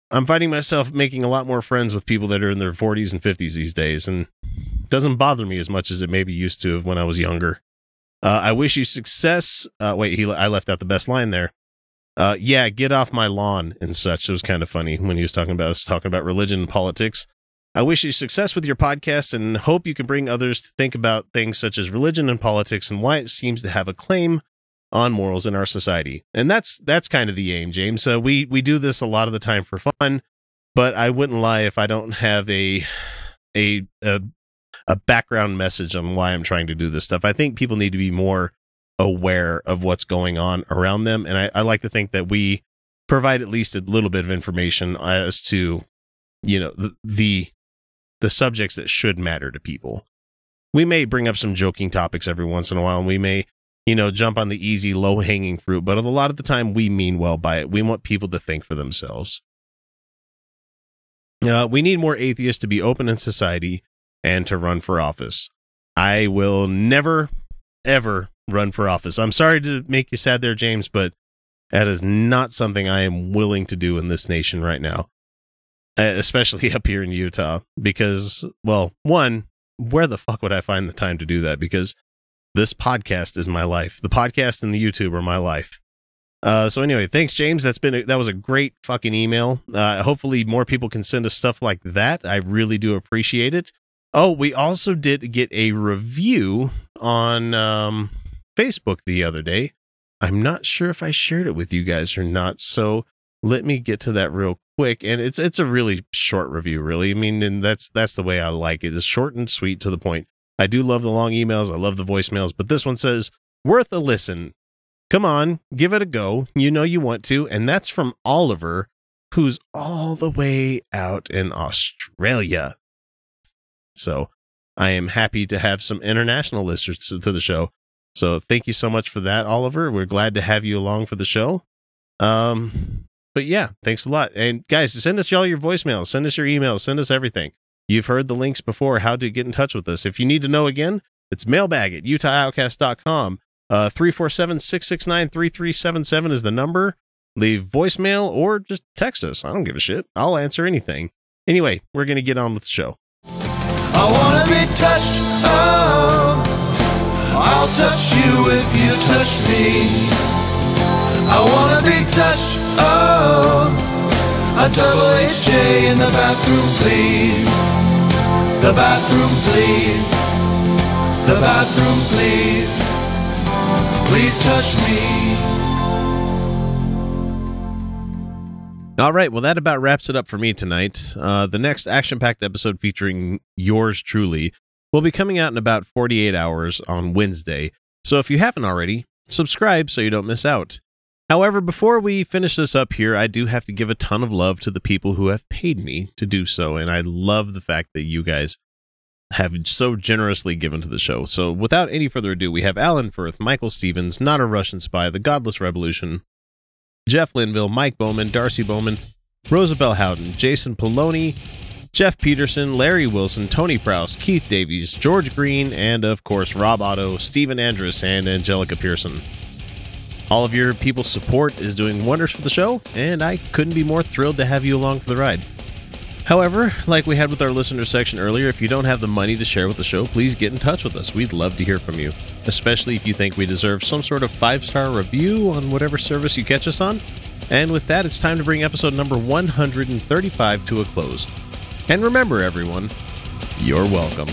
I'm finding myself making a lot more friends with people that are in their 40s and 50s these days and doesn't bother me as much as it maybe used to when I was younger. Uh, I wish you success. Uh, wait, he I left out the best line there. Uh, yeah, get off my lawn and such. It was kind of funny when he was talking about us talking about religion and politics. I wish you success with your podcast and hope you can bring others to think about things such as religion and politics and why it seems to have a claim on morals in our society. And that's that's kind of the aim, James. So we we do this a lot of the time for fun, but I wouldn't lie if I don't have a a, a a background message on why I'm trying to do this stuff. I think people need to be more aware of what's going on around them. And I, I like to think that we provide at least a little bit of information as to, you know, the, the, the subjects that should matter to people. We may bring up some joking topics every once in a while, and we may, you know, jump on the easy, low hanging fruit, but a lot of the time we mean well by it. We want people to think for themselves. Uh, we need more atheists to be open in society and to run for office. I will never, ever run for office. I'm sorry to make you sad there, James, but that is not something I am willing to do in this nation right now, especially up here in Utah. Because, well, one, where the fuck would I find the time to do that? Because this podcast is my life. The podcast and the YouTube are my life. Uh, so anyway, thanks, James. That's been a, that was a great fucking email. Uh, hopefully, more people can send us stuff like that. I really do appreciate it. Oh, we also did get a review on um, Facebook the other day. I'm not sure if I shared it with you guys or not. So let me get to that real quick. And it's it's a really short review, really. I mean, and that's that's the way I like it. It's short and sweet to the point. I do love the long emails. I love the voicemails, but this one says worth a listen. Come on, give it a go. You know you want to, and that's from Oliver, who's all the way out in Australia. So I am happy to have some international listeners to, the show. So thank you so much for that, Oliver. We're glad to have you along for the show. Um, but yeah, thanks a lot. And guys, send us y'all your voicemails, send us your emails, send us everything. You've heard the links before, how to get in touch with us. If you need to know again, it's mailbag at utahoutcast.com. Uh, 347 669 3377 is the number. Leave voicemail or just text us. I don't give a shit. I'll answer anything. Anyway, we're going to get on with the show. I wanna be touched, oh I'll touch you if you touch me I wanna be touched. Oh, a double HJ in the bathroom, please. The bathroom, please. The bathroom, please. Please touch me. All right, well, that about wraps it up for me tonight. Uh, the next action packed episode featuring yours truly will be coming out in about 48 hours on Wednesday. So if you haven't already, subscribe so you don't miss out. However, before we finish this up here, I do have to give a ton of love to the people who have paid me to do so. And I love the fact that you guys have so generously given to the show. So without any further ado, we have Alan Firth, Michael Stevens, Not a Russian Spy, The Godless Revolution, Jeff Linville, Mike Bowman, Darcy Bowman, Rosabelle Howden, Jason Poloni, Jeff Peterson, Larry Wilson, Tony Prouse, Keith Davies, George Green, and of course Rob Otto, Stephen Andrus, and Angelica Pearson. All of your people's support is doing wonders for the show, and I couldn't be more thrilled to have you along for the ride. However, like we had with our listener section earlier, if you don't have the money to share with the show, please get in touch with us. We'd love to hear from you, especially if you think we deserve some sort of five star review on whatever service you catch us on. And with that, it's time to bring episode number 135 to a close. And remember, everyone, you're welcome.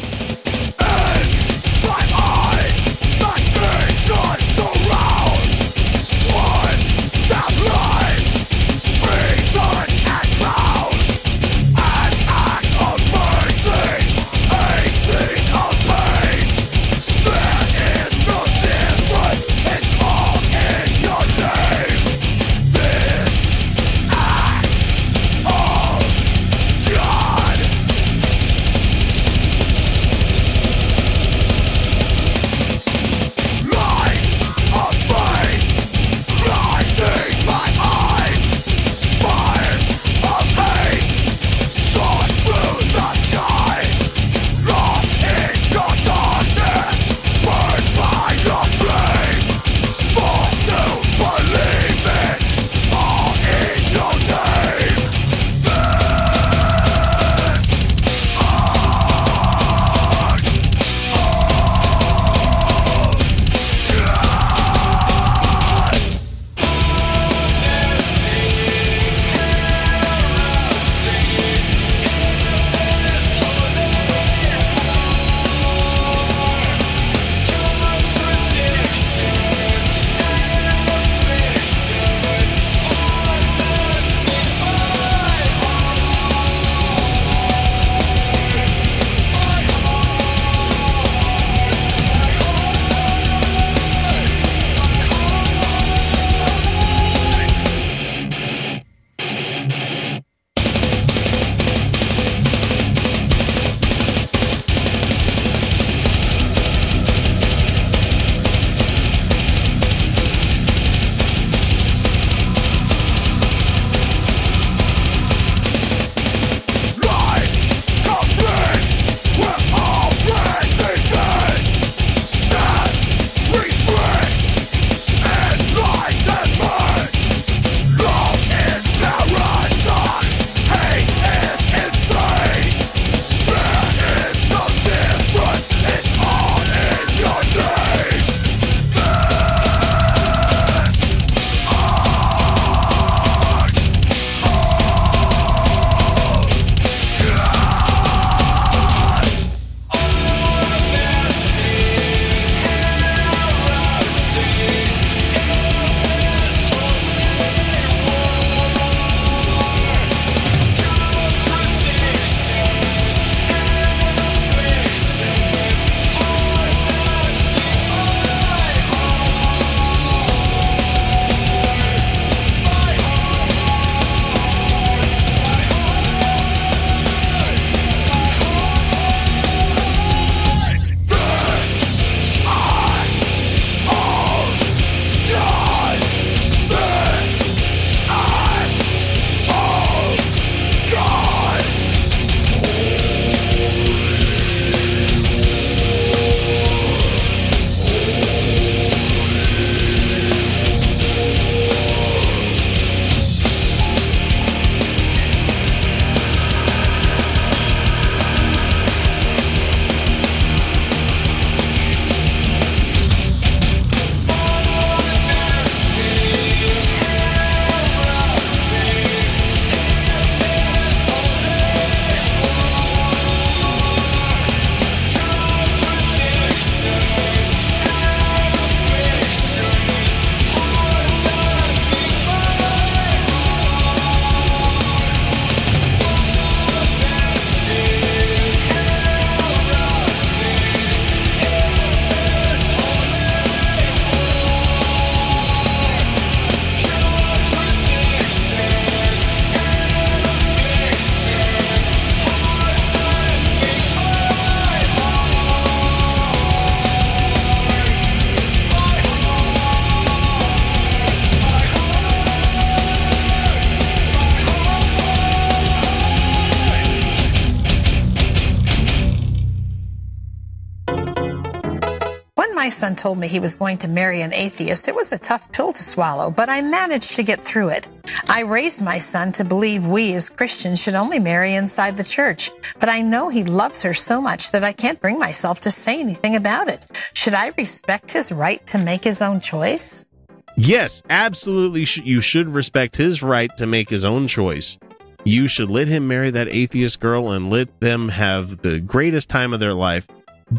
Son told me he was going to marry an atheist, it was a tough pill to swallow, but I managed to get through it. I raised my son to believe we as Christians should only marry inside the church, but I know he loves her so much that I can't bring myself to say anything about it. Should I respect his right to make his own choice? Yes, absolutely. You should respect his right to make his own choice. You should let him marry that atheist girl and let them have the greatest time of their life.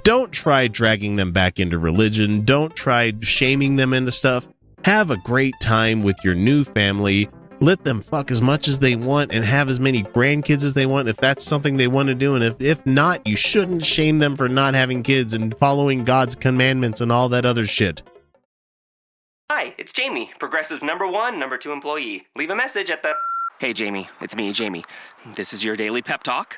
Don't try dragging them back into religion. Don't try shaming them into stuff. Have a great time with your new family. Let them fuck as much as they want and have as many grandkids as they want if that's something they want to do. And if, if not, you shouldn't shame them for not having kids and following God's commandments and all that other shit. Hi, it's Jamie, Progressive number one, number two employee. Leave a message at the. Hey, Jamie, it's me, Jamie. This is your daily pep talk.